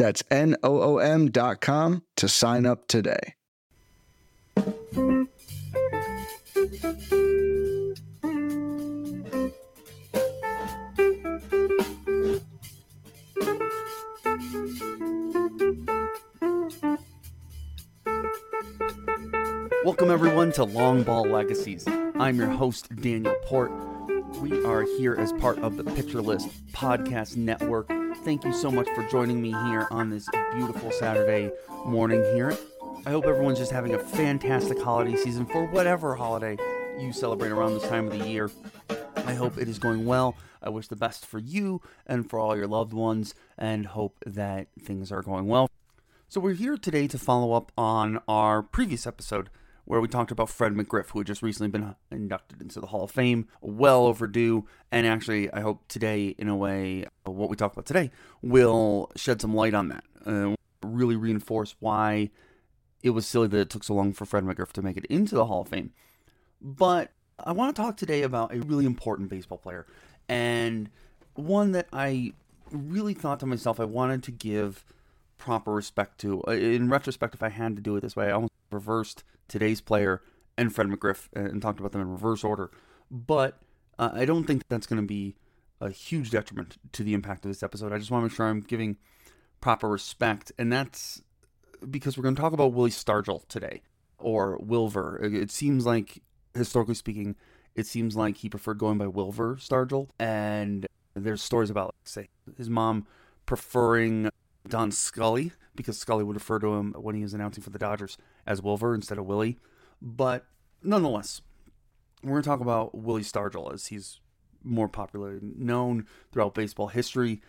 That's N-O-O-M dot com to sign up today. Welcome, everyone, to Long Ball Legacies. I'm your host, Daniel Port. We are here as part of the Pitcher List Podcast Network. Thank you so much for joining me here on this beautiful Saturday morning here. I hope everyone's just having a fantastic holiday season for whatever holiday you celebrate around this time of the year. I hope it is going well. I wish the best for you and for all your loved ones, and hope that things are going well. So, we're here today to follow up on our previous episode where we talked about Fred McGriff, who had just recently been inducted into the Hall of Fame, well overdue. And actually, I hope today, in a way, what we talk about today will shed some light on that. Uh, really reinforce why it was silly that it took so long for Fred McGriff to make it into the Hall of Fame. But I want to talk today about a really important baseball player and one that I really thought to myself I wanted to give proper respect to. Uh, in retrospect, if I had to do it this way, I almost reversed today's player and Fred McGriff and talked about them in reverse order. But uh, I don't think that's going to be a huge detriment to the impact of this episode. I just want to make sure I'm giving proper respect, and that's because we're going to talk about Willie Stargell today, or Wilver. It seems like, historically speaking, it seems like he preferred going by Wilver Stargell, and there's stories about, like, say, his mom preferring Don Scully because Scully would refer to him when he was announcing for the Dodgers as Wilver instead of Willie. But nonetheless, we're going to talk about Willie Stargell as he's more popularly known throughout baseball history.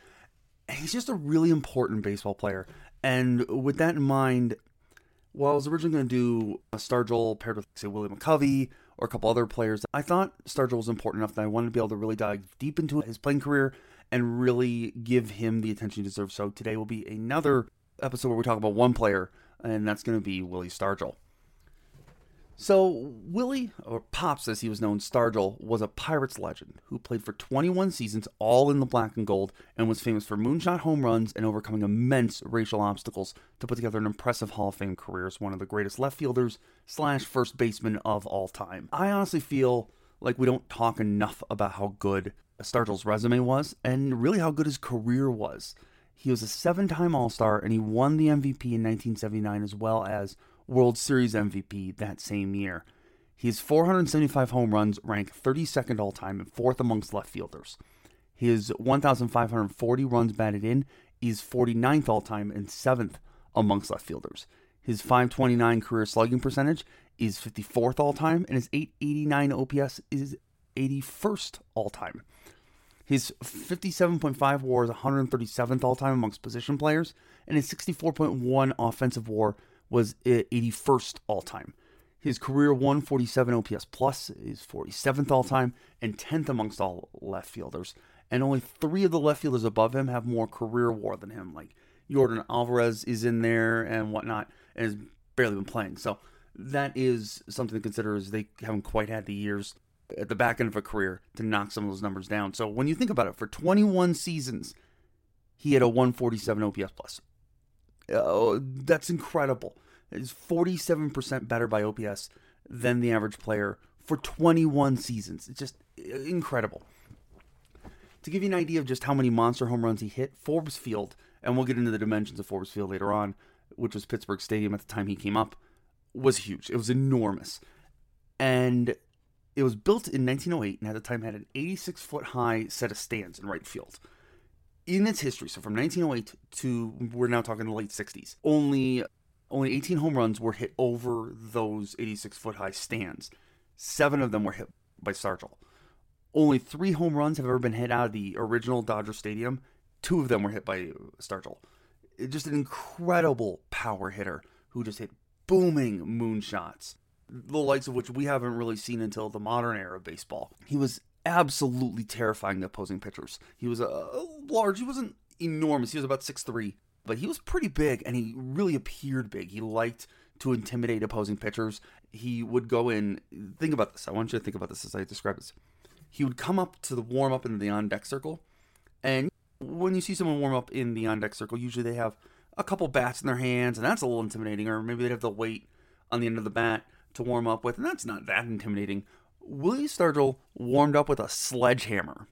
He's just a really important baseball player. And with that in mind, while I was originally going to do a Stargell paired with, say, Willie McCovey or a couple other players, I thought Stargell was important enough that I wanted to be able to really dive deep into his playing career and really give him the attention he deserves. So today will be another episode where we talk about one player, and that's going to be Willie Stargell. So, Willie, or Pops as he was known, Stargell, was a Pirates legend who played for 21 seasons all in the black and gold and was famous for moonshot home runs and overcoming immense racial obstacles to put together an impressive Hall of Fame career as one of the greatest left fielders slash first baseman of all time. I honestly feel like we don't talk enough about how good Stargell's resume was and really how good his career was. He was a seven time All Star and he won the MVP in 1979 as well as World Series MVP that same year. His 475 home runs rank 32nd all time and fourth amongst left fielders. His 1,540 runs batted in is 49th all time and seventh amongst left fielders. His 529 career slugging percentage is 54th all time, and his 889 OPS is 81st all time. His 57.5 war is 137th all time amongst position players, and his 64.1 offensive war was 81st all time. His career 147 OPS plus is 47th all time and 10th amongst all left fielders. And only three of the left fielders above him have more career war than him. Like Yordan Alvarez is in there and whatnot, and has barely been playing. So that is something to consider as they haven't quite had the years at the back end of a career to knock some of those numbers down. So when you think about it, for 21 seasons, he had a 147 OPS plus. Oh, that's incredible. It's 47% better by OPS than the average player for 21 seasons. It's just uh, incredible. To give you an idea of just how many monster home runs he hit, Forbes Field, and we'll get into the dimensions of Forbes Field later on, which was Pittsburgh Stadium at the time he came up, was huge. It was enormous. And it was built in 1908 and at the time had an 86 foot high set of stands in right field. In its history, so from 1908 to we're now talking the late 60s, only only 18 home runs were hit over those 86 foot high stands. Seven of them were hit by Stargell. Only three home runs have ever been hit out of the original Dodger Stadium. Two of them were hit by Stargell. Just an incredible power hitter who just hit booming moonshots, the likes of which we haven't really seen until the modern era of baseball. He was absolutely terrifying to opposing pitchers. He was a large, he wasn't enormous, he was about six three, but he was pretty big and he really appeared big. He liked to intimidate opposing pitchers. He would go in, think about this. I want you to think about this as I describe this. He would come up to the warm up in the on deck circle, and when you see someone warm up in the on deck circle, usually they have a couple bats in their hands, and that's a little intimidating, or maybe they'd have the weight on the end of the bat to warm up with, and that's not that intimidating. Willie Stargell warmed up with a sledgehammer.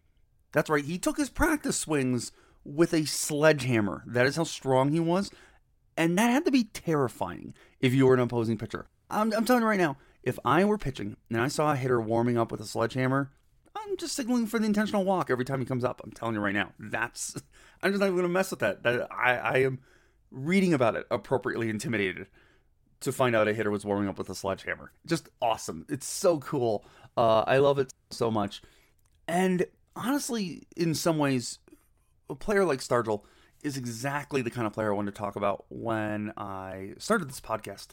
That's right, he took his practice swings with a sledgehammer. That is how strong he was. And that had to be terrifying if you were an opposing pitcher. I'm, I'm telling you right now, if I were pitching and I saw a hitter warming up with a sledgehammer, I'm just signaling for the intentional walk every time he comes up. I'm telling you right now. That's I'm just not even gonna mess with that. That I, I am reading about it appropriately intimidated to find out a hitter was warming up with a sledgehammer. Just awesome. It's so cool. Uh, I love it so much. And honestly, in some ways, a player like Stargell is exactly the kind of player I wanted to talk about when I started this podcast.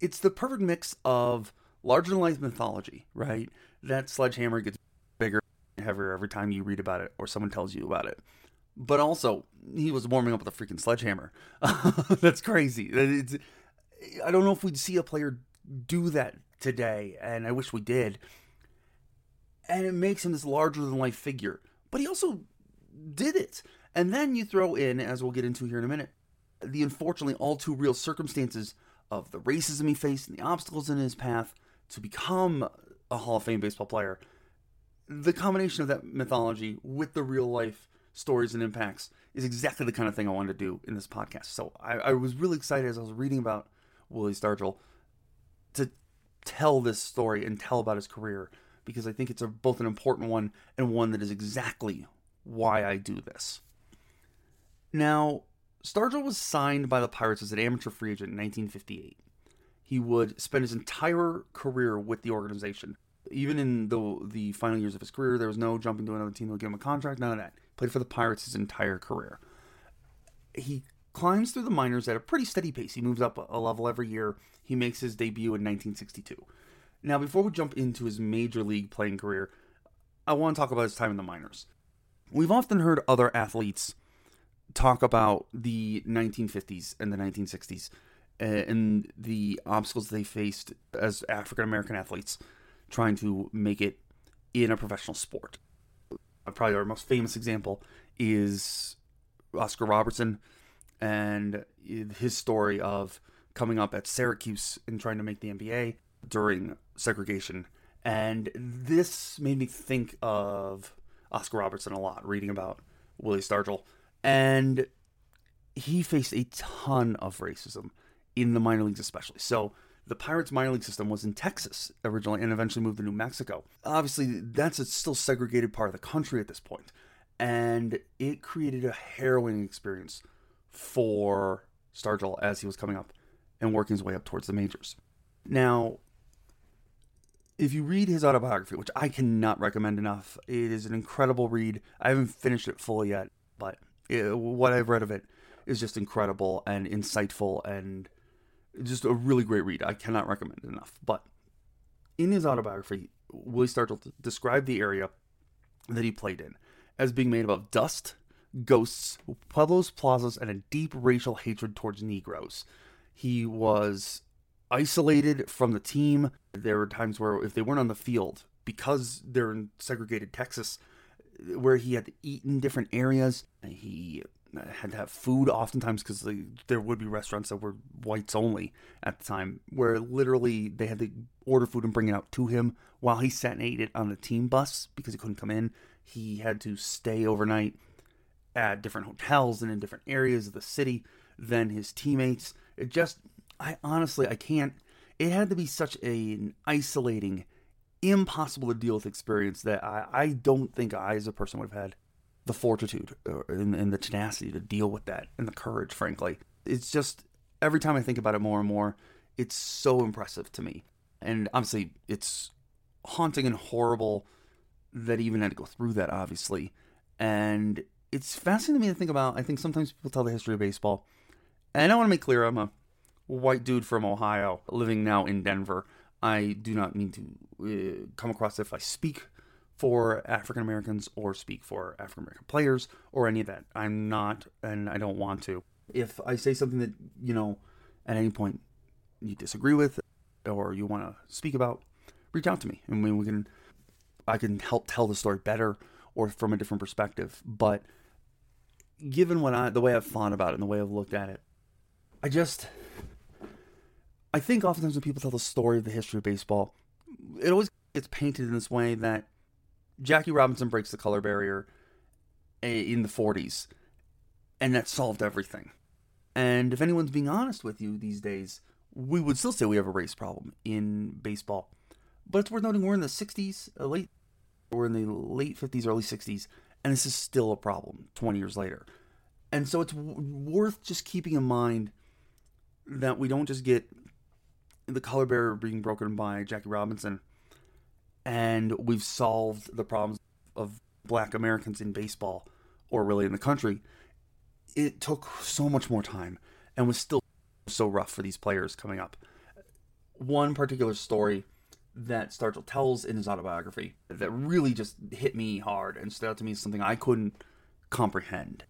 It's the perfect mix of larger than life mythology, right? That sledgehammer gets bigger, and heavier every time you read about it or someone tells you about it. But also, he was warming up with a freaking sledgehammer. That's crazy. It's, I don't know if we'd see a player do that today, and I wish we did. And it makes him this larger than life figure. But he also did it. And then you throw in, as we'll get into here in a minute, the unfortunately all too real circumstances of the racism he faced and the obstacles in his path to become a Hall of Fame baseball player. The combination of that mythology with the real life stories and impacts is exactly the kind of thing I wanted to do in this podcast. So I, I was really excited as I was reading about Willie Stargell to tell this story and tell about his career because I think it's a, both an important one and one that is exactly why I do this. Now, Stargell was signed by the Pirates as an amateur free agent in 1958. He would spend his entire career with the organization. Even in the the final years of his career, there was no jumping to another team that would give him a contract. None of that. Played for the Pirates his entire career. He climbs through the minors at a pretty steady pace. He moves up a level every year. He makes his debut in 1962. Now, before we jump into his major league playing career, I want to talk about his time in the minors. We've often heard other athletes talk about the 1950s and the 1960s uh, and the obstacles they faced as African American athletes trying to make it in a professional sport. Probably our most famous example is Oscar Robertson and his story of coming up at Syracuse and trying to make the NBA during segregation. And this made me think of Oscar Robertson a lot, reading about Willie Stargell. And he faced a ton of racism in the minor leagues, especially. So the Pirates minor league system was in Texas originally and eventually moved to New Mexico. Obviously, that's a still segregated part of the country at this point. And it created a harrowing experience for Stargell as he was coming up and working his way up towards the majors. Now, if you read his autobiography, which I cannot recommend enough, it is an incredible read. I haven't finished it fully yet, but it, what I've read of it is just incredible and insightful and just a really great read. I cannot recommend it enough. But in his autobiography, Willie Stargell described the area that he played in as being made up of dust, ghosts, pueblos, plazas, and a deep racial hatred towards Negroes. He was isolated from the team. There were times where, if they weren't on the field, because they're in segregated Texas, where he had to eat in different areas, he had to have food oftentimes because there would be restaurants that were whites only at the time, where literally they had to order food and bring it out to him while he sat and ate it on the team bus because he couldn't come in. He had to stay overnight at different hotels and in different areas of the city than his teammates. It just, I honestly, I can't. It had to be such a, an isolating, impossible to deal with experience that I, I don't think I, as a person, would have had the fortitude uh, and, and the tenacity to deal with that and the courage, frankly. It's just, every time I think about it more and more, it's so impressive to me. And obviously, it's haunting and horrible that he even had to go through that, obviously. And it's fascinating to me to think about. I think sometimes people tell the history of baseball, and I want to make clear I'm a white dude from Ohio living now in Denver. I do not mean to uh, come across if I speak for African Americans or speak for African American players or any of that. I'm not, and I don't want to. If I say something that, you know, at any point you disagree with or you want to speak about, reach out to me and we can, I can help tell the story better or from a different perspective. But given what I, the way I've thought about it and the way I've looked at it, I just, I think oftentimes when people tell the story of the history of baseball, it always gets painted in this way that Jackie Robinson breaks the color barrier in the 40s, and that solved everything. And if anyone's being honest with you these days, we would still say we have a race problem in baseball. But it's worth noting we're in the 60s, uh, late, we're in the late 50s, early 60s, and this is still a problem 20 years later. And so it's w- worth just keeping in mind that we don't just get the color barrier being broken by Jackie Robinson and we've solved the problems of black Americans in baseball or really in the country. It took so much more time and was still so rough for these players coming up. One particular story that Stargell tells in his autobiography that really just hit me hard and stood out to me as something I couldn't comprehend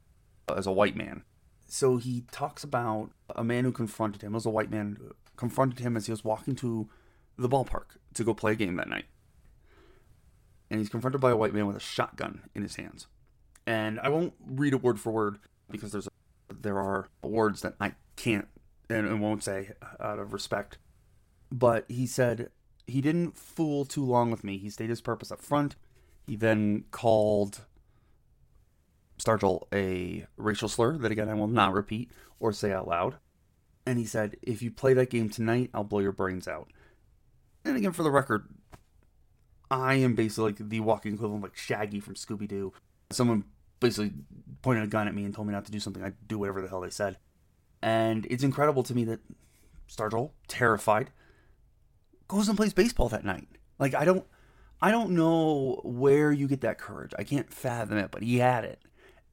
as a white man. So he talks about a man who confronted him, as a white man, confronted him as he was walking to the ballpark to go play a game that night and he's confronted by a white man with a shotgun in his hands. And I won't read it word for word because there's a, there are words that I can't and, and won't say out of respect. But he said he didn't fool too long with me. He stated his purpose up front. He then called Stargell a racial slur that again I will not repeat or say out loud. And he said, if you play that game tonight, I'll blow your brains out. And again, for the record, I am basically like the walking equivalent of like Shaggy from Scooby Doo. Someone basically pointed a gun at me and told me not to do something. I do whatever the hell they said. And it's incredible to me that Stargell, terrified, goes and plays baseball that night. Like I don't I don't know where you get that courage. I can't fathom it, but he had it.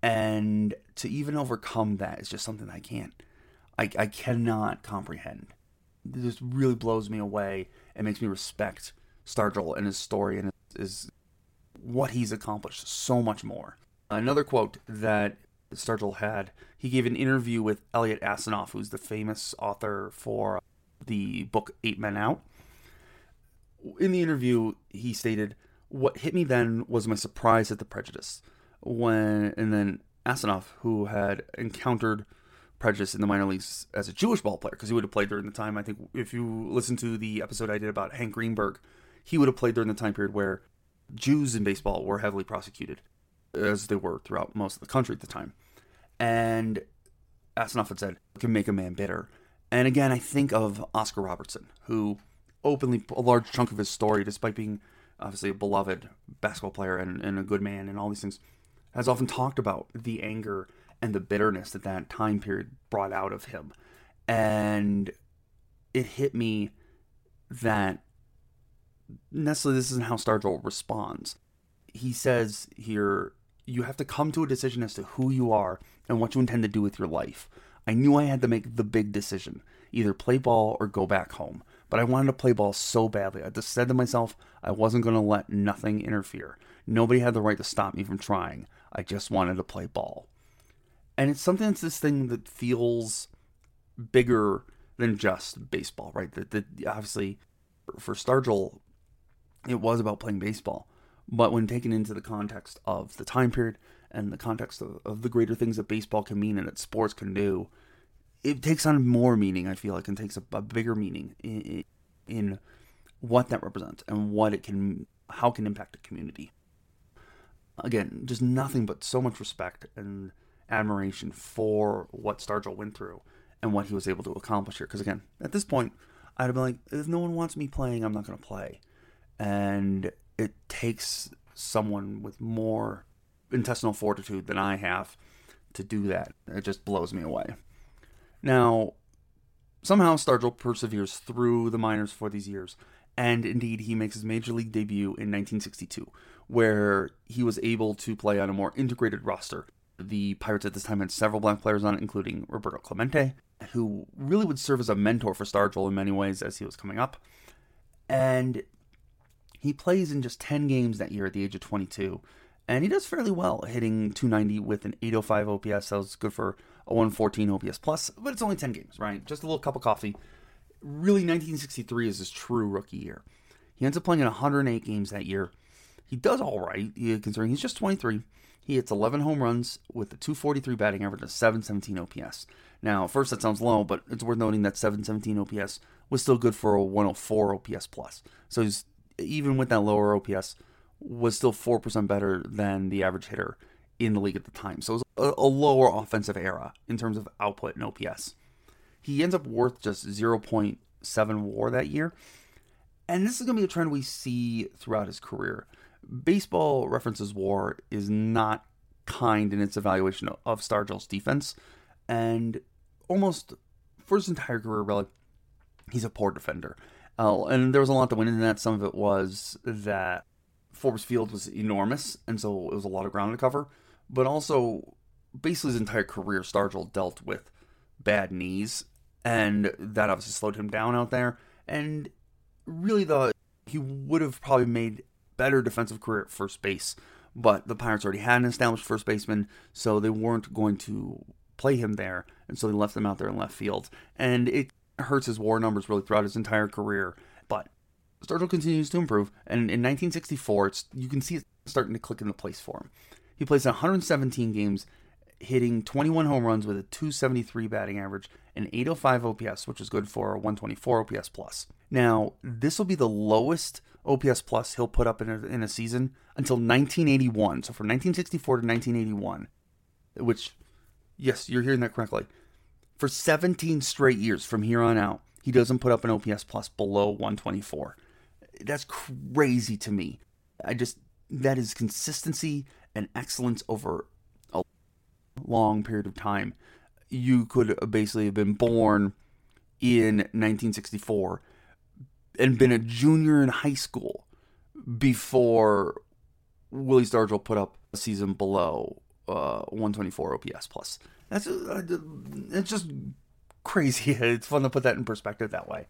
And to even overcome that is just something I can't I, I cannot comprehend. This really blows me away and makes me respect Stargell and his story and is what he's accomplished so much more. Another quote that Stargell had, he gave an interview with Eliot Asinof, who's the famous author for the book Eight Men Out. In the interview, he stated, "What hit me then was my surprise at the prejudice." When and then Asinof, who had encountered prejudice in the minor leagues as a Jewish ball player, because he would have played during the time. I think if you listen to the episode I did about Hank Greenberg, he would have played during the time period where Jews in baseball were heavily prosecuted, as they were throughout most of the country at the time. And Asinof had said, can make a man bitter. And again, I think of Oscar Robertson, who openly, a large chunk of his story, despite being obviously a beloved basketball player and, and a good man and all these things, has often talked about the anger and the bitterness that that time period brought out of him. And it hit me that necessarily this isn't how Stargell responds. He says here, you have to come to a decision as to who you are and what you intend to do with your life. I knew I had to make the big decision either play ball or go back home. But I wanted to play ball so badly. I just said to myself, I wasn't going to let nothing interfere. Nobody had the right to stop me from trying. I just wanted to play ball. And it's something that's this thing that feels bigger than just baseball, right? That, that obviously for Stargell, it was about playing baseball. But when taken into the context of the time period and the context of, of the greater things that baseball can mean and that sports can do, it takes on more meaning, I feel like, and takes a, a bigger meaning in, in what that represents and what it can, how it can impact a community. Again, just nothing but so much respect and admiration for what Stargell went through and what he was able to accomplish here. Because again, at this point, I'd have been like, if no one wants me playing, I'm not going to play and it takes someone with more intestinal fortitude than I have to do that. It just blows me away. Now, somehow Stargell perseveres through the minors for these years, and indeed he makes his major league debut in 1962, where he was able to play on a more integrated roster. The Pirates at this time had several black players on it, including Roberto Clemente, who really would serve as a mentor for Stargell in many ways as he was coming up. And he plays in just 10 games that year at the age of 22. And he does fairly well, hitting 290 with an 805 OPS. That was good for a 114 OPS plus, but it's only 10 games, right? Just a little cup of coffee. Really, 1963 is his true rookie year. He ends up playing in 108 games that year. He does all right, considering he's just 23. He hits 11 home runs with a 243 batting average and 717 OPS. Now, first that sounds low, but it's worth noting that 717 OPS was still good for a 104 OPS plus. So he's even with that lower OPS, was still 4% better than the average hitter in the league at the time. So it was a, a lower offensive era in terms of output and OPS. He ends up worth just 0.7 war that year. And this is going to be a trend we see throughout his career. Baseball references war is not kind in its evaluation of Stargell's defense. And almost for his entire career, really, he's a poor defender. Uh, and there was a lot that went into that. Some of it was that Forbes Field was enormous, and so it was a lot of ground to cover. But also, basically his entire career, Stargell dealt with bad knees, and that obviously slowed him down out there. And really, the he would have probably made better defensive career at first base, but the Pirates already had an established first baseman, so they weren't going to play him there, and so they left him out there in left field. And it hurts his war numbers really throughout his entire career. But Stargell continues to improve, and in 1964, it's you can see it starting to click into place for him. He plays 117 games, hitting 21 home runs with a 273 batting average and 805 OPS, which is good for a 124 OPS plus. Now, this will be the lowest OPS plus he'll put up in a, in a season until 1981. So from 1964 to 1981, which, yes, you're hearing that correctly for 17 straight years from here on out, he doesn't put up an OPS plus below 124. That's crazy to me. I just, that is consistency and excellence over a long period of time. You could basically have been born in 1964 and been a junior in high school before Willie Stargell put up a season below uh, 124 OPS plus. That's uh, it's just crazy. It's fun to put that in perspective that way.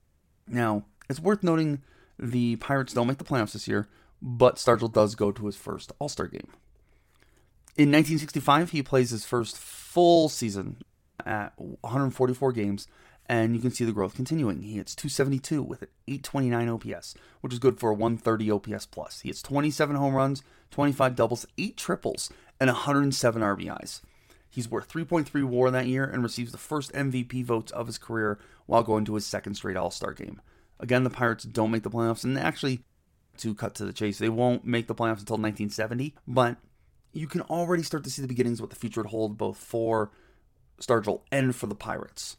Now, it's worth noting the Pirates don't make the playoffs this year, but Stargell does go to his first All Star game. In 1965, he plays his first full season at 144 games, and you can see the growth continuing. He hits 272 with an 829 OPS, which is good for a 130 OPS plus. He hits 27 home runs, 25 doubles, 8 triples, and 107 RBIs. He's worth 3.3 WAR that year and receives the first MVP votes of his career while going to his second straight All Star game. Again, the Pirates don't make the playoffs, and actually, to cut to the chase, they won't make the playoffs until 1970. But you can already start to see the beginnings of what the future would hold both for Stargell and for the Pirates.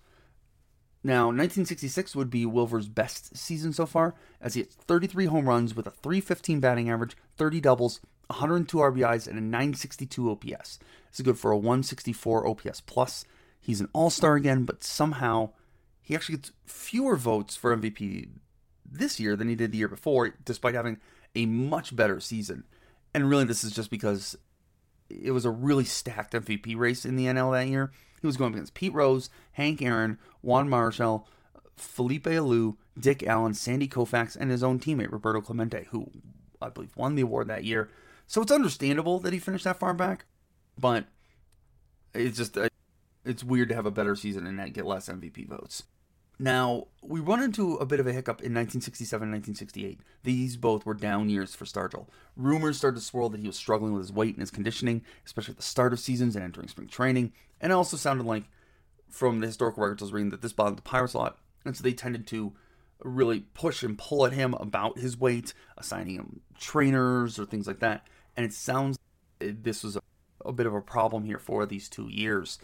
Now, 1966 would be Wilver's best season so far, as he hits 33 home runs with a 315 batting average, 30 doubles, 102 RBIs, and a 962 OPS. This is good for a 164 OPS plus. He's an all star again, but somehow he actually gets fewer votes for MVP this year than he did the year before, despite having a much better season. And really, this is just because it was a really stacked MVP race in the NL that year. He was going against Pete Rose, Hank Aaron, Juan Marichal, Felipe Alou, Dick Allen, Sandy Koufax, and his own teammate Roberto Clemente, who I believe won the award that year. So it's understandable that he finished that far back, but it's just uh, it's weird to have a better season and get less MVP votes. Now, we run into a bit of a hiccup in 1967 and 1968. These both were down years for Stargell. Rumors started to swirl that he was struggling with his weight and his conditioning, especially at the start of seasons and entering spring training. And it also sounded like, from the historical records I was reading, that this bothered the Pirates a lot. And so they tended to really push and pull at him about his weight, assigning him trainers or things like that and it sounds like this was a, a bit of a problem here for these two years.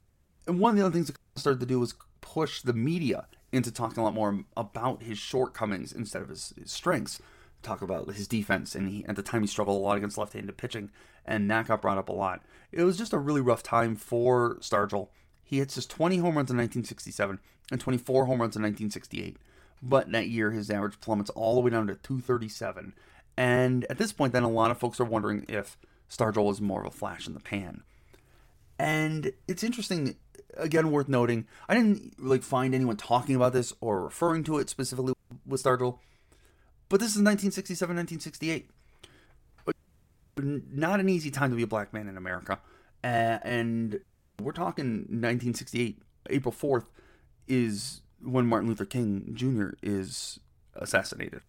And one of the other things it started to do was push the media into talking a lot more about his shortcomings instead of his, his strengths. Talk about his defense, and he at the time he struggled a lot against left-handed pitching, and that got brought up a lot. It was just a really rough time for Stargell. He hits his 20 home runs in 1967 and 24 home runs in 1968, but that year his average plummets all the way down to 237, and at this point, then a lot of folks are wondering if Stargell was more of a flash in the pan. And it's interesting again worth noting. I didn't like find anyone talking about this or referring to it specifically with Stargell, but this is 1967, 1968. Not an easy time to be a black man in America, uh, and we're talking 1968. April 4th is when Martin Luther King Jr. is assassinated,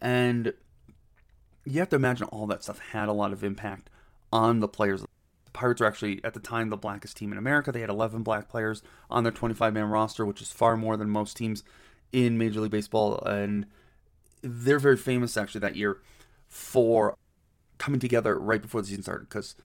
and you have to imagine all that stuff had a lot of impact on the players. Pirates were actually, at the time, the blackest team in America. They had 11 black players on their 25 man roster, which is far more than most teams in Major League Baseball. And they're very famous, actually, that year for coming together right before the season started because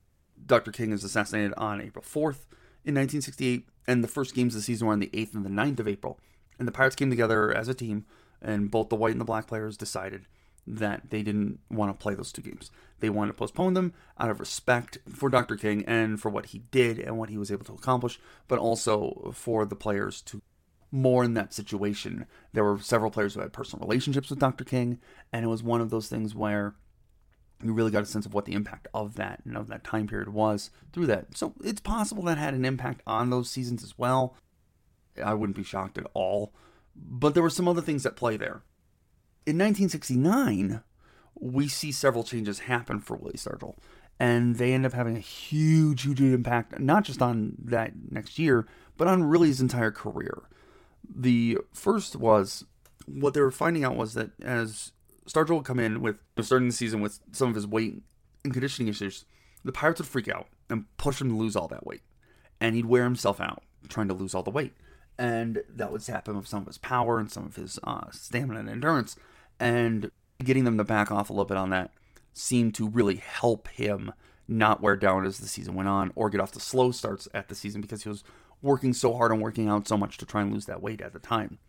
Dr. King is assassinated on April 4th in 1968, and the first games of the season were on the 8th and the 9th of April. And the Pirates came together as a team, and both the white and the black players decided that they didn't want to play those two games. They wanted to postpone them out of respect for Dr. King and for what he did and what he was able to accomplish, but also for the players to mourn that situation. There were several players who had personal relationships with Dr. King, and it was one of those things where you really got a sense of what the impact of that and of that time period was through that. So it's possible that had an impact on those seasons as well. I wouldn't be shocked at all. But there were some other things at play there in 1969, we see several changes happen for Willie Stargell, and they end up having a huge, huge impact, not just on that next year, but on really his entire career. The first was what they were finding out was that as Stargell would come in with starting the season with some of his weight and conditioning issues, the Pirates would freak out and push him to lose all that weight, and he'd wear himself out trying to lose all the weight, and that would sap him of some of his power and some of his uh, stamina and endurance and getting them to back off a little bit on that seemed to really help him not wear down as the season went on or get off the slow starts at the season because he was working so hard and working out so much to try and lose that weight at the time.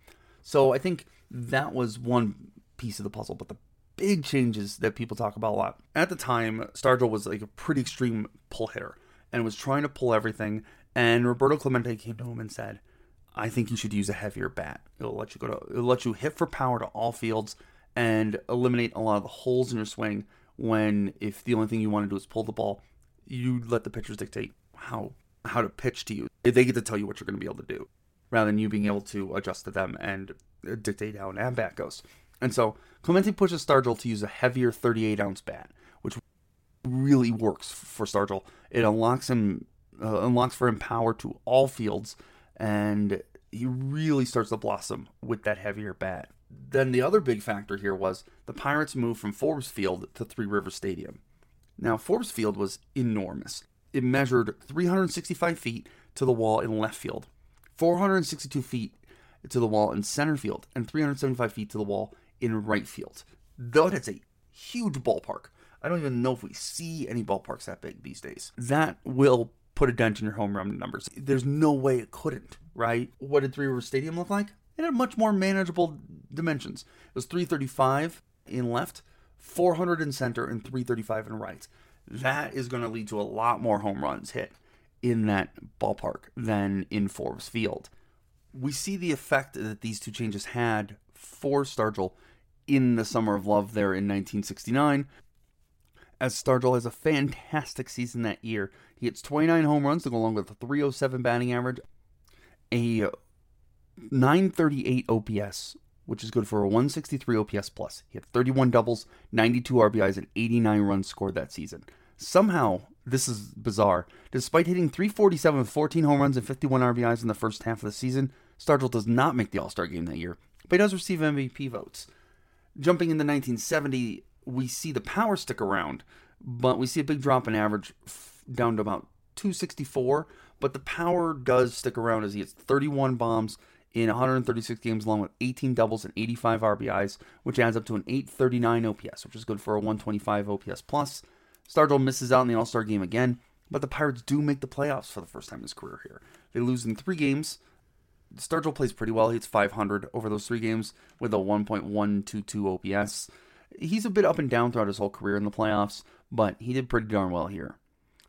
So I think that was one piece of the puzzle, but the big changes that people talk about a lot. At the time, Stargell was like a pretty extreme pull hitter and was trying to pull everything. And Roberto Clemente came to him and said, I think you should use a heavier bat. It'll let you go to it'll let you hit for power to all fields and eliminate a lot of the holes in your swing when if the only thing you want to do is pull the ball, you let the pitchers dictate how how to pitch to you. They get to tell you what you're going to be able to do rather than you being able to adjust to them and dictate how an at bat goes. And so Clemente pushes Stargell to use a heavier 38 ounce bat, which really works for Stargell. It unlocks him uh, unlocks for him power to all fields, and he really starts to blossom with that heavier bat then the other big factor here was the Pirates moved from Forbes Field to Three Rivers Stadium. Now, Forbes Field was enormous. It measured 365 feet to the wall in left field, 462 feet to the wall in center field, and 375 feet to the wall in right field. Though that's a huge ballpark. I don't even know if we see any ballparks that big these days. That will put a dent in your home run numbers. There's no way it couldn't, right? What did Three Rivers Stadium look like? It had much more manageable dimensions. It was 335 in left, 400 in center, and 335 in right. That is going to lead to a lot more home runs hit in that ballpark than in Forbes Field. We see the effect that these two changes had for Stargell in the Summer of Love there in 1969. As Stargell has a fantastic season that year, he hits 29 home runs to go along with a 307 batting average, a 938 OPS, which is good for a 163 OPS plus. He had 31 doubles, 92 RBIs, and 89 runs scored that season. Somehow, this is bizarre. Despite hitting 347 with 14 home runs and 51 RBIs in the first half of the season, Stargell does not make the All Star game that year, but he does receive MVP votes. Jumping into 1970, we see the power stick around, but we see a big drop in average down to about 264. But the power does stick around as he hits 31 bombs, in 136 games, along with 18 doubles and 85 RBIs, which adds up to an 839 OPS, which is good for a 125 OPS plus. Stargell misses out in the All Star game again, but the Pirates do make the playoffs for the first time in his career here. They lose in three games. Stargell plays pretty well. He hits 500 over those three games with a 1.122 OPS. He's a bit up and down throughout his whole career in the playoffs, but he did pretty darn well here.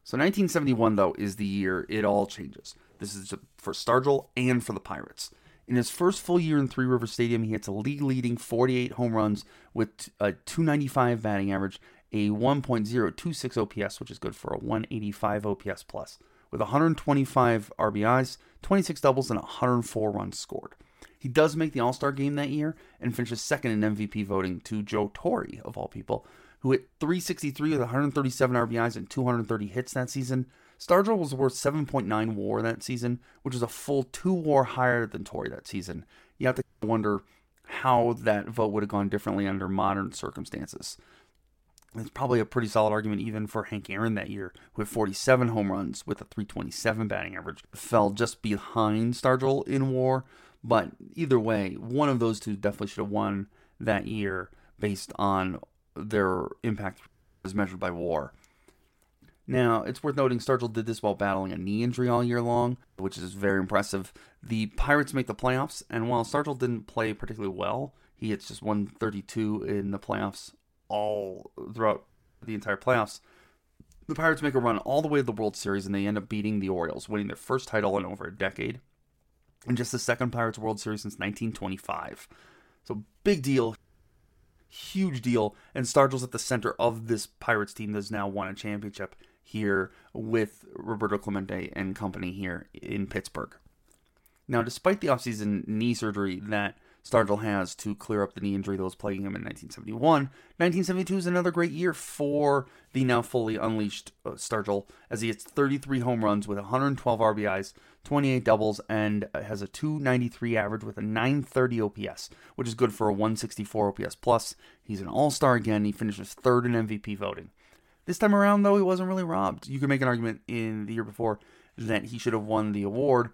So 1971, though, is the year it all changes. This is for Stargell and for the Pirates. In his first full year in Three River Stadium, he hits a league leading 48 home runs with a 295 batting average, a 1.026 OPS, which is good for a 185 OPS plus, with 125 RBIs, 26 doubles, and 104 runs scored. He does make the All Star game that year and finishes second in MVP voting to Joe Torre, of all people, who hit 363 with 137 RBIs and 230 hits that season. Stargell was worth 7.9 WAR that season, which is a full two WAR higher than Torre that season. You have to wonder how that vote would have gone differently under modern circumstances. It's probably a pretty solid argument even for Hank Aaron that year, who had 47 home runs with a 327 batting average. Fell just behind Stargell in WAR, but either way, one of those two definitely should have won that year based on their impact as measured by WAR. Now, it's worth noting Stargell did this while battling a knee injury all year long, which is very impressive. The Pirates make the playoffs, and while Stargell didn't play particularly well, he hits just 132 in the playoffs all throughout the entire playoffs. The Pirates make a run all the way to the World Series, and they end up beating the Orioles, winning their first title in over a decade, and just the second Pirates World Series since 1925. So, big deal huge deal. And Stargell's at the center of this Pirates team that's now won a championship here with Roberto Clemente and company here in Pittsburgh. Now, despite the offseason knee surgery that Stargell has to clear up the knee injury that was plaguing him in 1971. 1972 is another great year for the now fully unleashed uh, Stargell as he hits 33 home runs with 112 RBIs, 28 doubles, and has a 293 average with a 930 OPS, which is good for a 164 OPS plus. He's an all star again. He finishes third in MVP voting. This time around, though, he wasn't really robbed. You could make an argument in the year before that he should have won the award.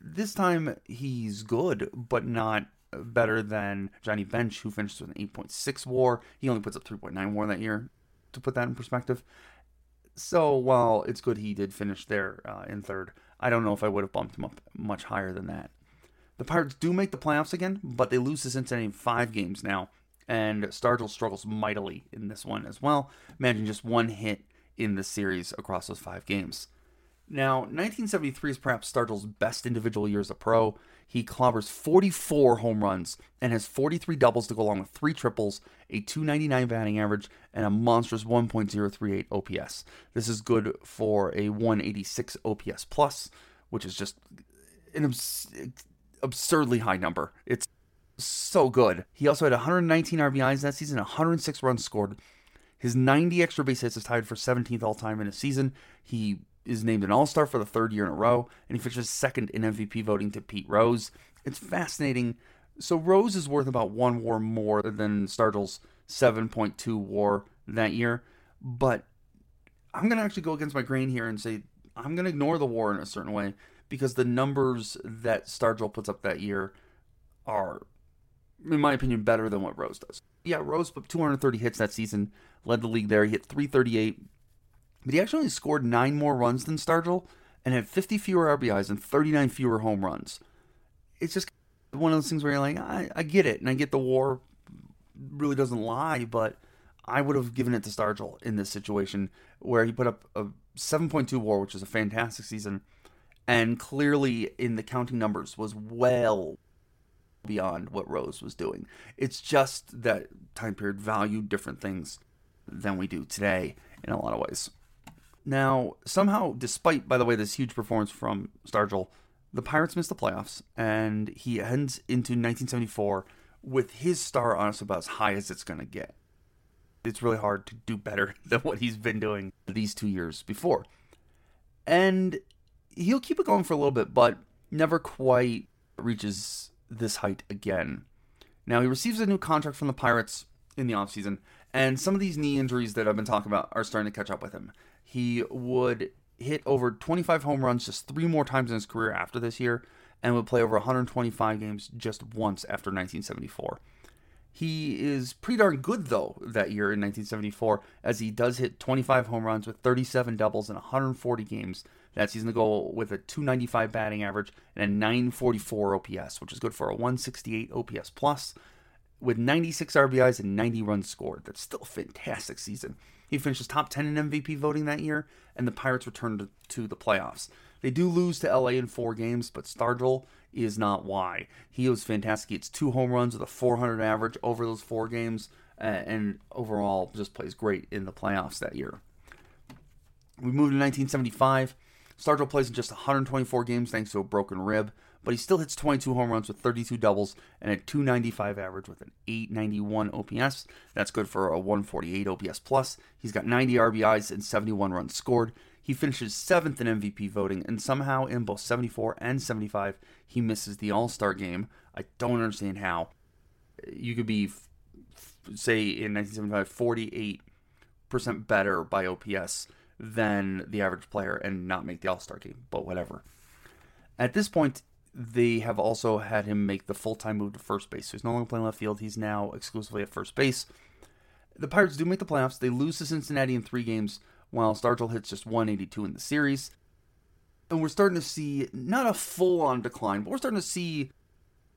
This time, he's good, but not better than Johnny Bench, who finished with an 8.6 WAR. He only puts up 3.9 WAR that year. To put that in perspective, so while it's good he did finish there uh, in third, I don't know if I would have bumped him up much higher than that. The Pirates do make the playoffs again, but they lose to Cincinnati in five games now, and Stargell struggles mightily in this one as well, managing just one hit in the series across those five games. Now, 1973 is perhaps Stargell's best individual year as a pro. He clobbers 44 home runs and has 43 doubles to go along with three triples, a 299 batting average, and a monstrous 1.038 OPS. This is good for a 186 OPS plus, which is just an abs- absurdly high number. It's so good. He also had 119 RBIs that season, 106 runs scored. His 90 extra base hits is tied for 17th all time in a season. He is named an All Star for the third year in a row, and he finishes second in MVP voting to Pete Rose. It's fascinating. So Rose is worth about one WAR more than Stargell's 7.2 WAR that year, but I'm gonna actually go against my grain here and say I'm gonna ignore the WAR in a certain way because the numbers that Stargell puts up that year are, in my opinion, better than what Rose does. Yeah, Rose put 230 hits that season, led the league there. He hit 338 but he actually only scored nine more runs than Stargell and had 50 fewer RBIs and 39 fewer home runs. It's just one of those things where you're like, I, I get it, and I get the WAR really doesn't lie, but I would have given it to Stargell in this situation where he put up a 7.2 WAR, which is a fantastic season, and clearly in the counting numbers was well beyond what Rose was doing. It's just that time period valued different things than we do today in a lot of ways. Now, somehow, despite, by the way, this huge performance from Stargell, the Pirates miss the playoffs, and he ends into 1974 with his star on us about as high as it's going to get. It's really hard to do better than what he's been doing these two years before. And he'll keep it going for a little bit, but never quite reaches this height again. Now, he receives a new contract from the Pirates in the offseason, and some of these knee injuries that I've been talking about are starting to catch up with him he would hit over 25 home runs just three more times in his career after this year and would play over 125 games just once after 1974. He is pretty darn good though that year in 1974 as he does hit 25 home runs with 37 doubles in 140 games that season to go with a 295 batting average and a 944 OPS, which is good for a 168 OPS plus with 96 RBIs and 90 runs scored. That's still a fantastic season. He finishes top 10 in MVP voting that year, and the Pirates return to, the playoffs. They do lose to LA in four games, but Stargell is not why. He was fantastic. He hits two home runs with a 400 average over those four games, and overall just plays great in the playoffs that year. We move to 1975. Stargell plays in just 124 games thanks to a broken rib, but he still hits 22 home runs with 32 doubles and a 295 average with an 891 OPS. That's good for a 148 OPS plus. He's got 90 RBIs and 71 runs scored. He finishes seventh in MVP voting, and somehow in both 74 and 75, he misses the All Star game. I don't understand how. You could be, say, in 1975, 48% better by OPS than the average player and not make the All Star game, but whatever. At this point, they have also had him make the full time move to first base. So he's no longer playing left field. He's now exclusively at first base. The Pirates do make the playoffs. They lose to Cincinnati in three games, while Stargell hits just 182 in the series. And we're starting to see not a full on decline, but we're starting to see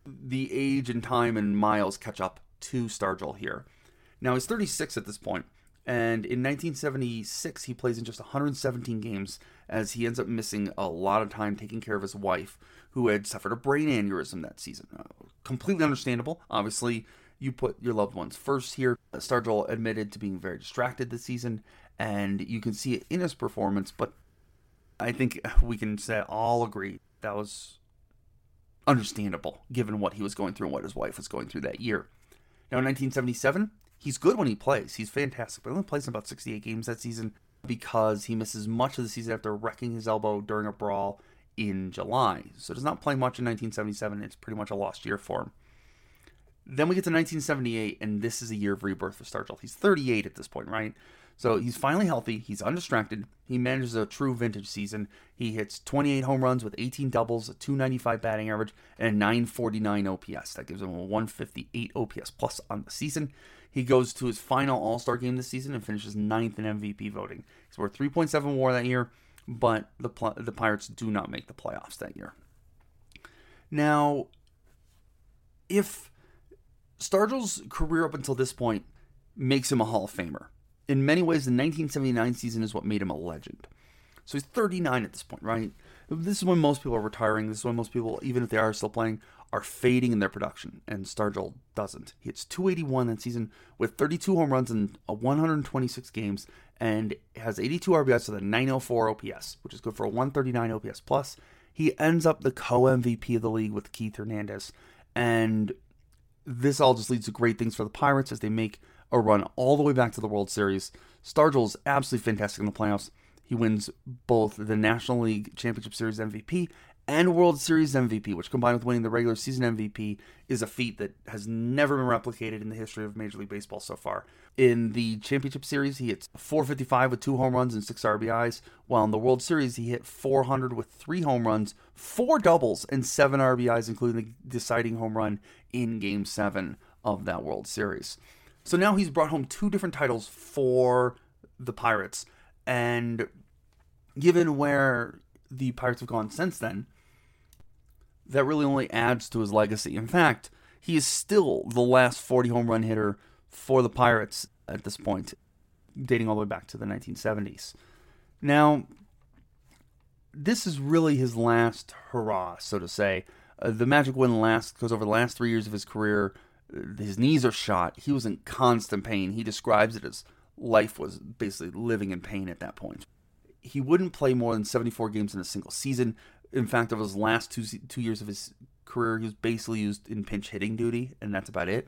the age and time and miles catch up to Stargell here. Now he's 36 at this point, and in 1976 he plays in just 117 games as he ends up missing a lot of time taking care of his wife, who had suffered a brain aneurysm that season. Uh, completely understandable. Obviously, you put your loved ones first here. Stargell admitted to being very distracted this season, and you can see it in his performance. But I think we can say all agree that was understandable given what he was going through and what his wife was going through that year. Now, in 1977, he's good when he plays. He's fantastic, but he only plays in about 68 games that season because he misses much of the season after wrecking his elbow during a brawl in July. So does not play much in 1977. It's pretty much a lost year for him. Then we get to 1978, and this is a year of rebirth for Stargell. He's 38 at this point, right? So he's finally healthy. He's undistracted. He manages a true vintage season. He hits 28 home runs with 18 doubles, a 295 batting average, and a 949 OPS. That gives him a 158 OPS plus on the season. He goes to his final All Star game this season and finishes ninth in MVP voting. He's worth 3.7 WAR that year but the the Pirates do not make the playoffs that year. Now, if Stargell's career up until this point makes him a Hall of Famer, in many ways, the 1979 season is what made him a legend. So he's 39 at this point, right? This is when most people are retiring. This is when most people, even if they are still playing, are fading in their production, and Stargell doesn't. He hits 281 that season with 32 home runs in uh, 126 games and has 82 RBIs with a 904 OPS, which is good for a 139 OPS plus. He ends up the co MVP of the league with Keith Hernandez, and this all just leads to great things for the Pirates as they make a run all the way back to the World Series. Stargell is absolutely fantastic in the playoffs. He wins both the National League Championship Series MVP and World Series MVP, which combined with winning the regular season MVP is a feat that has never been replicated in the history of Major League Baseball so far. In the Championship Series, he hits 455 with two home runs and six RBIs, while in the World Series, he hit 400 with three home runs, four doubles, and seven RBIs, including the deciding home run in Game 7 of that World Series. So now he's brought home two different titles for the Pirates, and given where the Pirates have gone since then, that really only adds to his legacy. In fact, he is still the last 40 home run hitter for the Pirates at this point, dating all the way back to the 1970s. Now, this is really his last hurrah, so to say. Uh, the Magic win last because over the last three years of his career. Uh, his knees are shot. He was in constant pain. He describes it as life was basically living in pain at that point he wouldn't play more than 74 games in a single season. In fact, over his last two two years of his career, he was basically used in pinch hitting duty, and that's about it.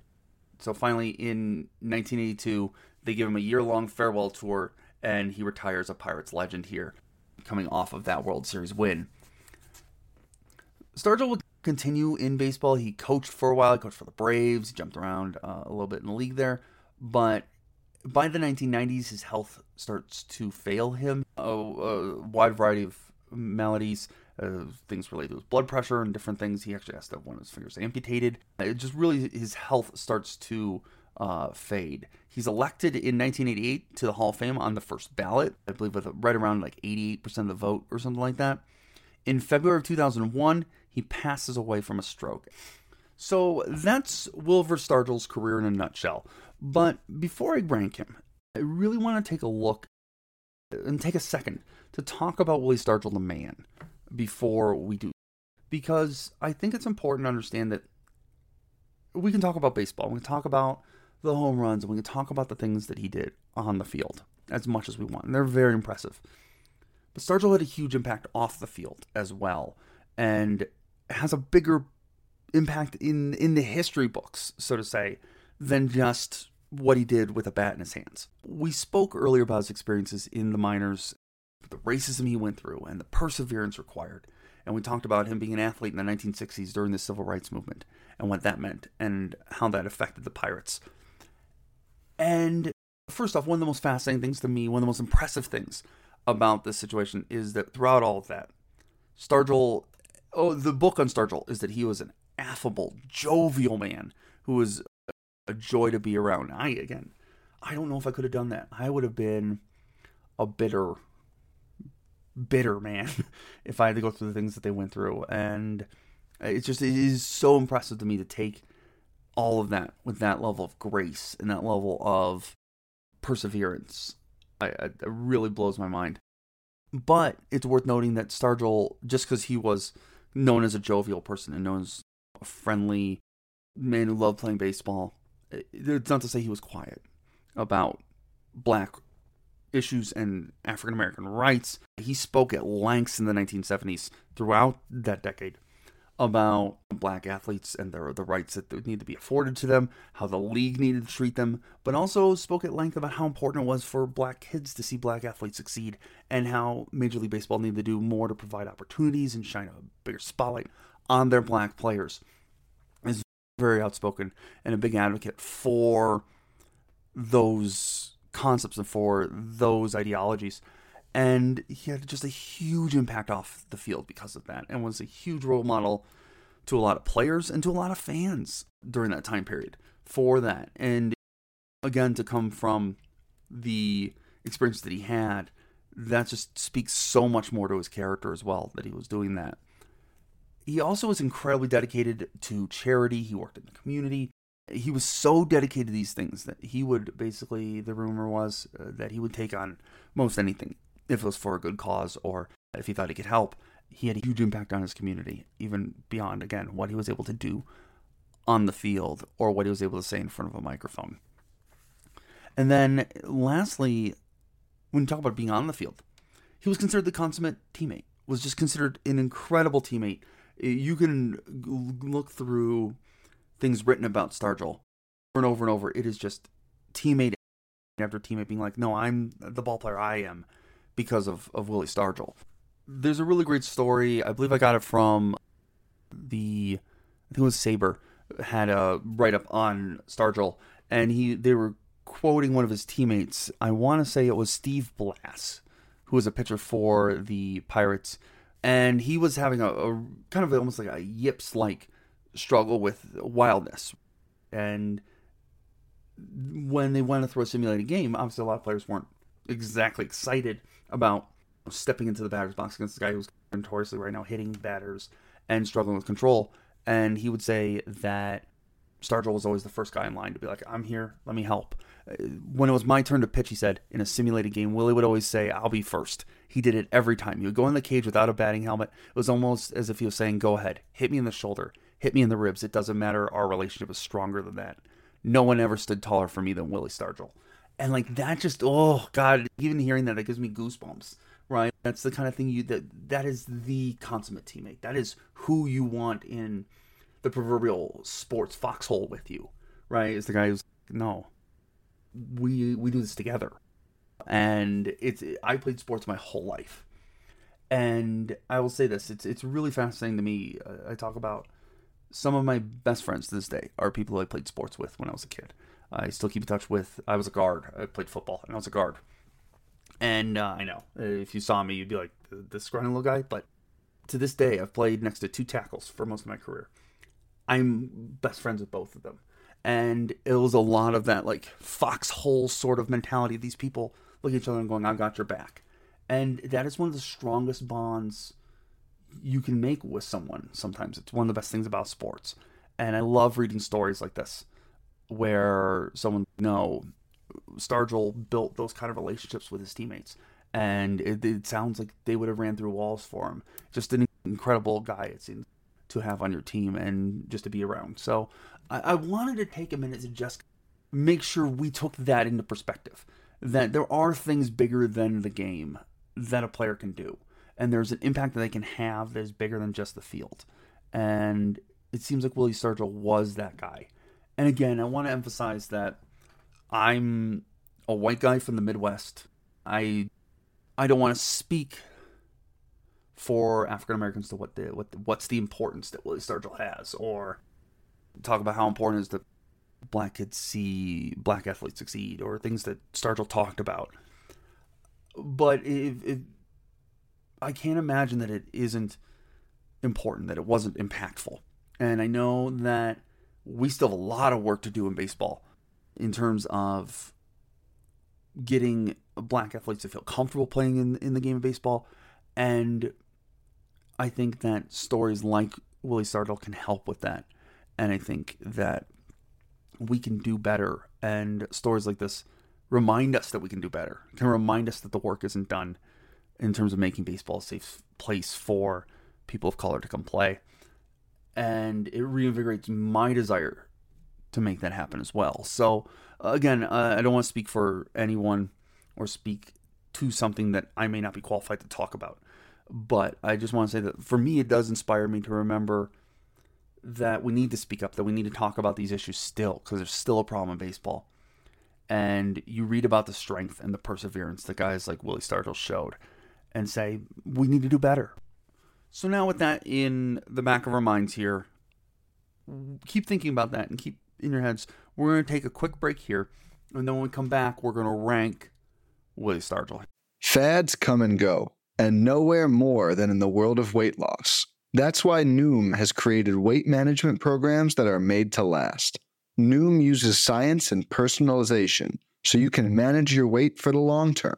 So finally, in 1982, they give him a year long farewell tour, and he retires a Pirates legend here, coming off of that World Series win. Stargell would continue in baseball. He coached for a while. He coached for the Braves. He jumped around uh, a little bit in the league there, but by the 1990s, his health starts to fail him. A, a wide variety of maladies, uh, things related to his blood pressure and different things. He actually has to have one of his fingers amputated. It just really, his health starts to uh, fade. He's elected in 1988 to the Hall of Fame on the first ballot, I believe with right around like 88% of the vote or something like that. In February of 2001, he passes away from a stroke. So that's Wilver Stargell's career in a nutshell. But before I rank him, I really want to take a look and take a second to talk about Willie Stargell the man before we do. Because I think it's important to understand that we can talk about baseball, we can talk about the home runs, and we can talk about the things that he did on the field as much as we want. And they're very impressive. But Stargell had a huge impact off the field as well, and has a bigger impact in in the history books, so to say, than just what he did with a bat in his hands. We spoke earlier about his experiences in the minors, the racism he went through, and the perseverance required. And we talked about him being an athlete in the 1960s during the civil rights movement and what that meant and how that affected the Pirates. And first off, one of the most fascinating things to me, one of the most impressive things about this situation is that throughout all of that, Stargell, oh, the book on Stargell is that he was an affable, jovial man who was a joy to be around. I, again, I don't know if I could have done that. I would have been a bitter, bitter man if I had to go through the things that they went through. And it's just, it is so impressive to me to take all of that with that level of grace and that level of perseverance. I, I, it really blows my mind. But it's worth noting that Stargell, just because he was known as a jovial person and known as a friendly man who loved playing baseball, it's not to say he was quiet about black issues and African American rights. He spoke at lengths in the 1970s throughout that decade about black athletes and their the rights that need to be afforded to them, how the league needed to treat them, but also spoke at length about how important it was for black kids to see black athletes succeed and how Major League Baseball needed to do more to provide opportunities and shine a bigger spotlight on their black players. Is very outspoken and a big advocate for those concepts and for those ideologies. And he had just a huge impact off the field because of that and was a huge role model to a lot of players and to a lot of fans during that time period for that. And again, to come from the experience that he had, that just speaks so much more to his character as well that he was doing that. He also was incredibly dedicated to charity. He worked in the community. He was so dedicated to these things that he would basically, the rumor was uh, that he would take on most anything if it was for a good cause or if he thought he could help. He had a huge impact on his community, even beyond, again, what he was able to do on the field or what he was able to say in front of a microphone. And then, lastly, when you talk about being on the field, he was considered the consummate teammate, was just considered an incredible teammate. You can look through things written about Stargell over and over and over. It is just teammate after teammate being like, no, I'm the ball player I am because of, of Willie Stargell. There's a really great story. I believe I got it from the I think it was SABR had a write up on Stargell and he they were quoting one of his teammates. I want to say it was Steve Blass, who was a pitcher for the Pirates, and he was having a, a kind of almost like a yips like struggle with wildness. And when they went to throw a simulated game, obviously a lot of players weren't exactly excited about stepping into the batter's box against the guy who's notoriously right now hitting batters and struggling with control. And he would say that Stargell was always the first guy in line to be like, I'm here, let me help. Uh, when it was my turn to pitch, he said, in a simulated game, Willie would always say, I'll be first. He did it every time. He would go in the cage without a batting helmet. It was almost as if he was saying, Go ahead, hit me in the shoulder, hit me in the ribs. It doesn't matter. Our relationship is stronger than that. No one ever stood taller for me than Willie Stargell. And like that just oh god, even hearing that it gives me goosebumps. Right? That's the kind of thing you that that is the consummate teammate. That is who you want in the proverbial sports foxhole with you. Right? Is the guy who's no. We we do this together. And it's I played sports my whole life. And I will say this, it's it's really fascinating to me. Uh, I talk about some of my best friends to this day are people I played sports with when I was a kid. I still keep in touch with. I was a guard. I played football, and I was a guard. And uh, I know if you saw me, you'd be like the scrawny little guy. But to this day, I've played next to two tackles for most of my career. I'm best friends with both of them, and it was a lot of that like foxhole sort of mentality. These people look at each other and going, "I've got your back," and that is one of the strongest bonds you can make with someone. Sometimes it's one of the best things about sports, and I love reading stories like this where someone no Stargell built those kind of relationships with his teammates, and it, it, sounds like they would have ran through walls for him. Just an incredible guy it seems to have on your team and just to be around. So I, I wanted to take a minute to just make sure we took that into perspective. That there are things bigger than the game that a player can do. And there's an impact that they can have that is bigger than just the field. And it seems like Willie Stargell was that guy. And again, I want to emphasize that I'm a white guy from the Midwest. I I don't want to speak for African Americans to what the what the, what's the importance that Willie Stargell has, or talk about how important it is that black kids see black athletes succeed, or things that Stargell talked about. But if, if I can't imagine that it isn't important, that it wasn't impactful, and I know that we still have a lot of work to do in baseball in terms of getting black athletes to feel comfortable playing in in the game of baseball and I think that stories like Willie Stargell can help with that. And I think that we can do better. And stories like this remind us that we can do better, can remind us that the work isn't done in terms of making baseball a safe place for people of color to come play. And it reinvigorates my desire to make that happen as well. So, again, uh, I don't want to speak for anyone or speak to something that I may not be qualified to talk about. But I just want to say that for me, it does inspire me to remember that we need to speak up, that we need to talk about these issues still, because there's still a problem in baseball. And you read about the strength and the perseverance that guys like Willie Stargell showed and say, we need to do better. So now, with that in the back of our minds here, keep thinking about that and keep in your heads. We're going to take a quick break here. And then when we come back, we're going to rank Willie Stargell. Fads come and go and nowhere more than in the world of weight loss. That's why Noom has created weight management programs that are made to last. Noom uses science and personalization so you can manage your weight for the long term.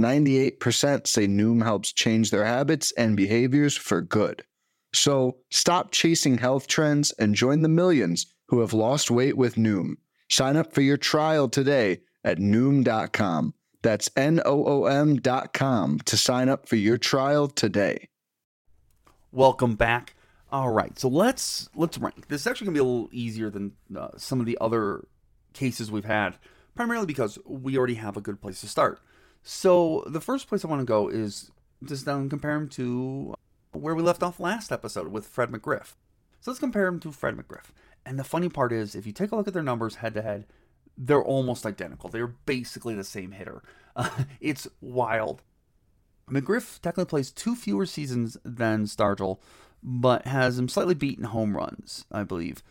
98% say Noom helps change their habits and behaviors for good. So stop chasing health trends and join the millions who have lost weight with Noom. Sign up for your trial today at Noom.com. That's N-O-O-M dot com to sign up for your trial today. Welcome back. All right, so let's let's rank. This is actually gonna be a little easier than uh, some of the other cases we've had, primarily because we already have a good place to start. So the first place I want to go is just down and compare him to where we left off last episode with Fred McGriff. So let's compare him to Fred McGriff. And the funny part is, if you take a look at their numbers head to head, they're almost identical. They're basically the same hitter. Uh, it's wild. McGriff technically plays two fewer seasons than Stargell, but has him slightly beaten home runs, I believe.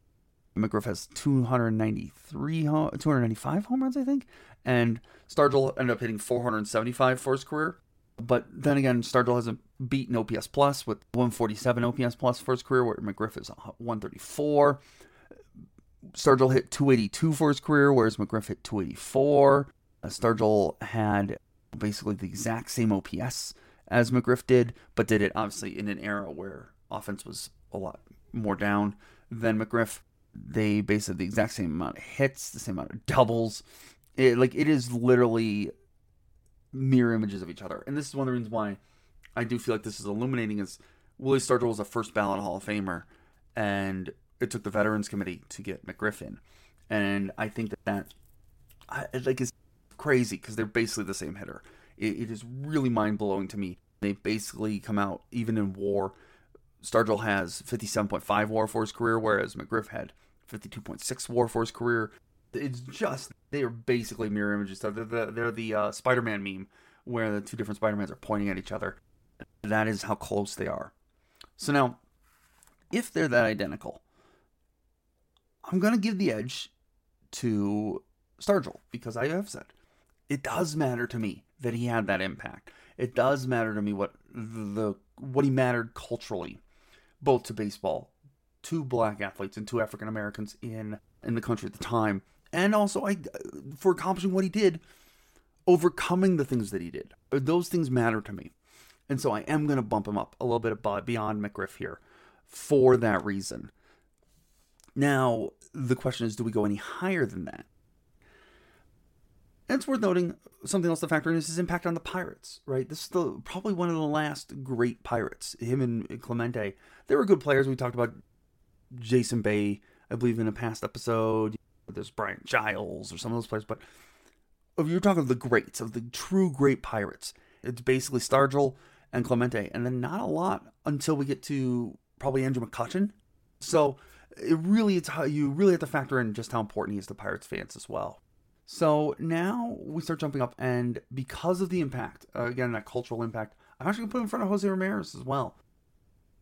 McGriff has 293, 295 home runs, I think, and Stargell ended up hitting 475 for his career. But then again, Stargell hasn't beaten OPS plus with 147 OPS plus for his career, where McGriff is 134. Stargell hit 282 for his career, whereas McGriff hit 284. Uh, Stargell had basically the exact same OPS as McGriff did, but did it obviously in an era where offense was a lot more down than McGriff. They basically the exact same amount of hits, the same amount of doubles. It, like it is literally mirror images of each other, and this is one of the reasons why I do feel like this is illuminating. Is Willie Stargell was a first ballot Hall of Famer, and it took the Veterans Committee to get McGriff in, and I think that that I, like is crazy because they're basically the same hitter. It, it is really mind blowing to me. They basically come out even in WAR. Stargell has 57.5 WAR for his career, whereas McGriff had 52.6 WAR for his career. It's just they are basically mirror images. They're the, they're the uh, Spider-Man meme where the two different Spider-Mans are pointing at each other. That is how close they are. So now, if they're that identical, I'm going to give the edge to Stargell because I have said it does matter to me that he had that impact. It does matter to me what the what he mattered culturally, both to baseball, to black athletes, and two African Americans in in the country at the time, and also I for accomplishing what he did overcoming the things that he did. Those things matter to me. And so I am going to bump him up a little bit beyond McGriff here for that reason. Now, the question is do we go any higher than that? And it's worth noting something else to factor in is his impact on the Pirates, right? This is the probably one of the last great Pirates. Him and Clemente. They were good players. We talked about Jason Bay, I believe, in a past episode. There's Brian Giles or some of those players, but if you're talking the greats, of the true great Pirates, it's basically Stargell and Clemente, and then not a lot until we get to probably Andrew McCutchen. So it really it's how you really have to factor in just how important he is to Pirates fans as well. So now we start jumping up, and because of the impact, uh, again that cultural impact, I'm actually gonna put in front of Jose Ramirez as well.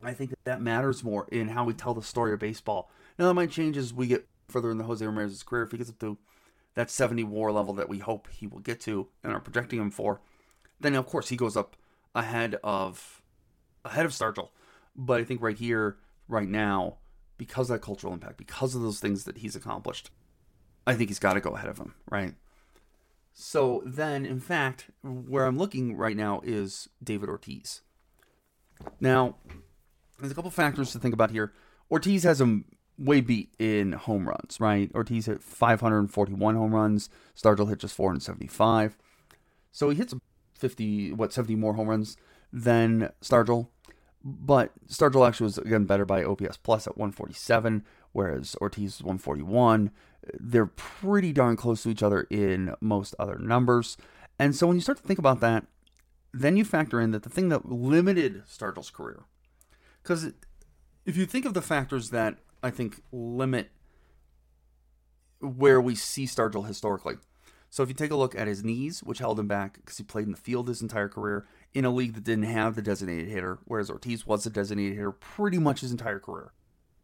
I think that, that matters more in how we tell the story of baseball. Now that might change as we get further in the Jose Ramirez's career. If he gets up to that 70 WAR level that we hope he will get to and are projecting him for, then of course he goes up ahead of ahead of Stargell. But I think right here, right now, because of that cultural impact, because of those things that he's accomplished, I think he's got to go ahead of him, right? So then, in fact, where I'm looking right now is David Ortiz. Now, there's a couple factors to think about here. Ortiz has him way beat in home runs, right? Ortiz hit 541 home runs. Stargell hit just 475. So he hits 50, what, 70 more home runs than Stargell. But Stargell actually was, again, better by OPS plus at 147, whereas Ortiz was 141. They're pretty darn close to each other in most other numbers. And so when you start to think about that, then you factor in that the thing that limited Stargell's career, because if you think of the factors that I think limit where we see Stargell historically, so if you take a look at his knees, which held him back because he played in the field his entire career in a league that didn't have the designated hitter, whereas Ortiz was a designated hitter pretty much his entire career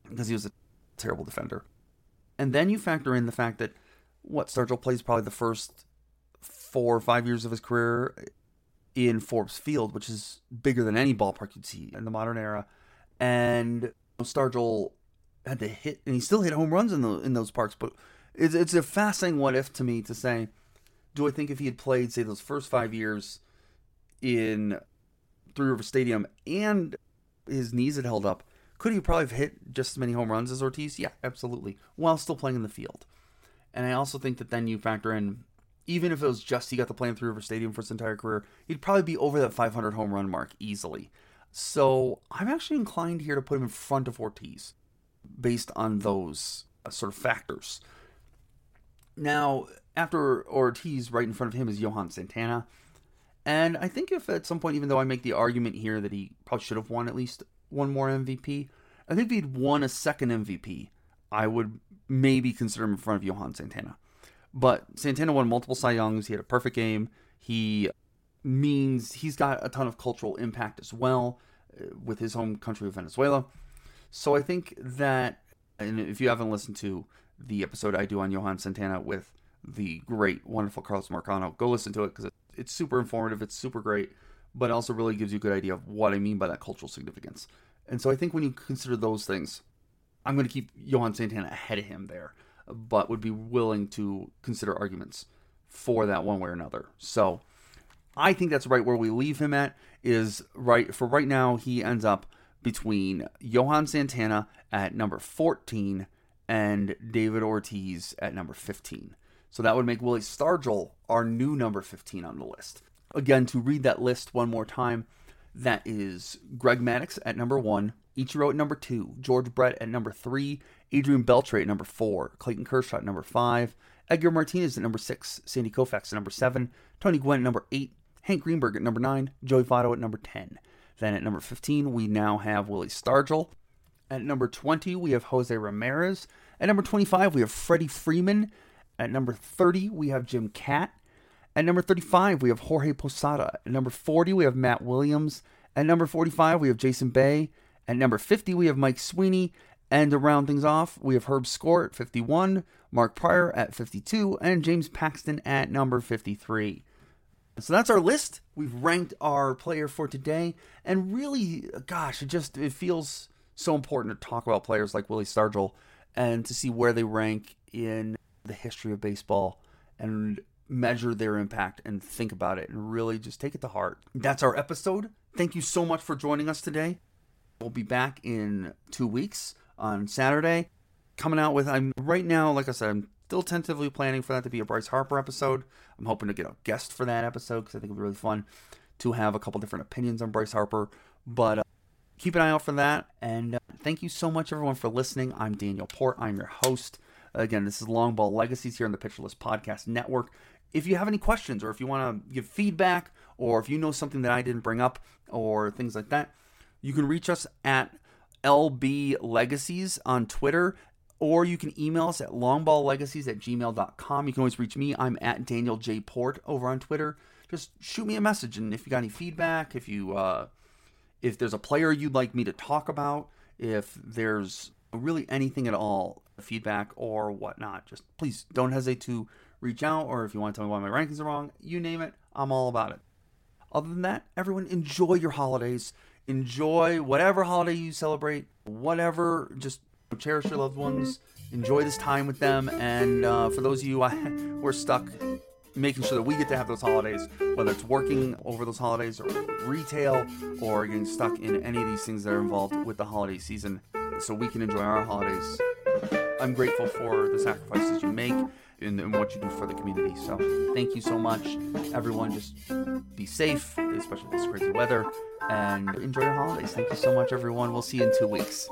because he was a terrible defender. And then you factor in the fact that what Stargell plays probably the first four or five years of his career in Forbes Field, which is bigger than any ballpark you'd see in the modern era. And Stargell had to hit, and he still hit home runs in the in those parks, but it's, it's a fascinating what if to me to say, do I think if he had played, say, those first five years in Three River Stadium and his knees had held up, could he probably have hit just as many home runs as Ortiz? Yeah, absolutely, while still playing in the field. And I also think that then you factor in, even if it was just he got to play in Three River Stadium for his entire career, he'd probably be over that 500 home run mark easily. So I'm actually inclined here to put him in front of Ortiz based on those uh, sort of factors. Now, after Ortiz, right in front of him is Johan Santana. And I think if at some point, even though I make the argument here that he probably should have won at least one more MVP, I think if he'd won a second MVP, I would maybe consider him in front of Johan Santana. But Santana won multiple Cy Youngs. He had a perfect game. He means he's got a ton of cultural impact as well uh, with his home country of Venezuela. So I think that, and if you haven't listened to the episode I do on Johan Santana with the great, wonderful Carlos Marcano. Go listen to it because it's super informative. It's super great, but also really gives you a good idea of what I mean by that cultural significance. And so I think when you consider those things, I'm going to keep Johan Santana ahead of him there, but would be willing to consider arguments for that one way or another. So I think that's right where we leave him at is right for right now he ends up between Johan Santana at number 14 and David Ortiz at number 15. So that would make Willie Stargell our new number 15 on the list. Again, to read that list one more time, that is Greg Maddux at number one, Ichiro at number two, George Brett at number three, Adrian Beltre at number four, Clayton Kershaw at number five, Edgar Martinez at number six, Sandy Koufax at number seven, Tony Gwynn at number eight, Hank Greenberg at number nine, Joey Votto at number 10. Then at number 15, we now have Willie Stargell. At number 20, we have Jose Ramirez. At number 25, we have Freddie Freeman. At number 30, we have Jim Kaat. At number 35, we have Jorge Posada. At number 40, we have Matt Williams. At number 45, we have Jason Bay. At number 50, we have Mike Sweeney. And to round things off, we have Herb Score at 51, Mark Prior at 52, and James Paxton at number 53. So that's our list. We've ranked our player for today, and really, gosh, it just it feels so important to talk about players like Willie Stargell and to see where they rank in the history of baseball and measure their impact and think about it and really just take it to heart. That's our episode. Thank you so much for joining us today. We'll be back in two weeks on Saturday. Coming out with, I'm right now, like I said, I'm still tentatively planning for that to be a Bryce Harper episode. I'm hoping to get a guest for that episode because I think it'll be really fun to have a couple different opinions on Bryce Harper. But uh, keep an eye out for that. And uh, thank you so much, everyone, for listening. I'm Daniel Port. I'm your host. Again, this is Long Ball Legacies here on the List Podcast Network. If you have any questions or if you want to give feedback or if you know something that I didn't bring up or things like that, you can reach us at LB Legacies on Twitter or you can email us at longballlegacies at gmail.com. You can always reach me. I'm at Daniel J. Port over on Twitter. Just shoot me a message. And if you got any feedback, if you, uh, if there's a player you'd like me to talk about, if there's really anything at all, feedback or whatnot, just please don't hesitate to reach out. Or if you want to tell me why my rankings are wrong, you name it, I'm all about it. Other than that, everyone enjoy your holidays. Enjoy whatever holiday you celebrate, whatever, just cherish your loved ones, enjoy this time with them. And uh, for those of you who are stuck, making sure that we get to have those holidays, whether it's working over those holidays or retail or getting stuck in any of these things that are involved with the holiday season, so we can enjoy our holidays. I'm grateful for the sacrifices you make and, and what you do for the community. So thank you so much, everyone. Just be safe, especially this crazy weather, and enjoy your holidays. Thank you so much, everyone. We'll see you in two weeks.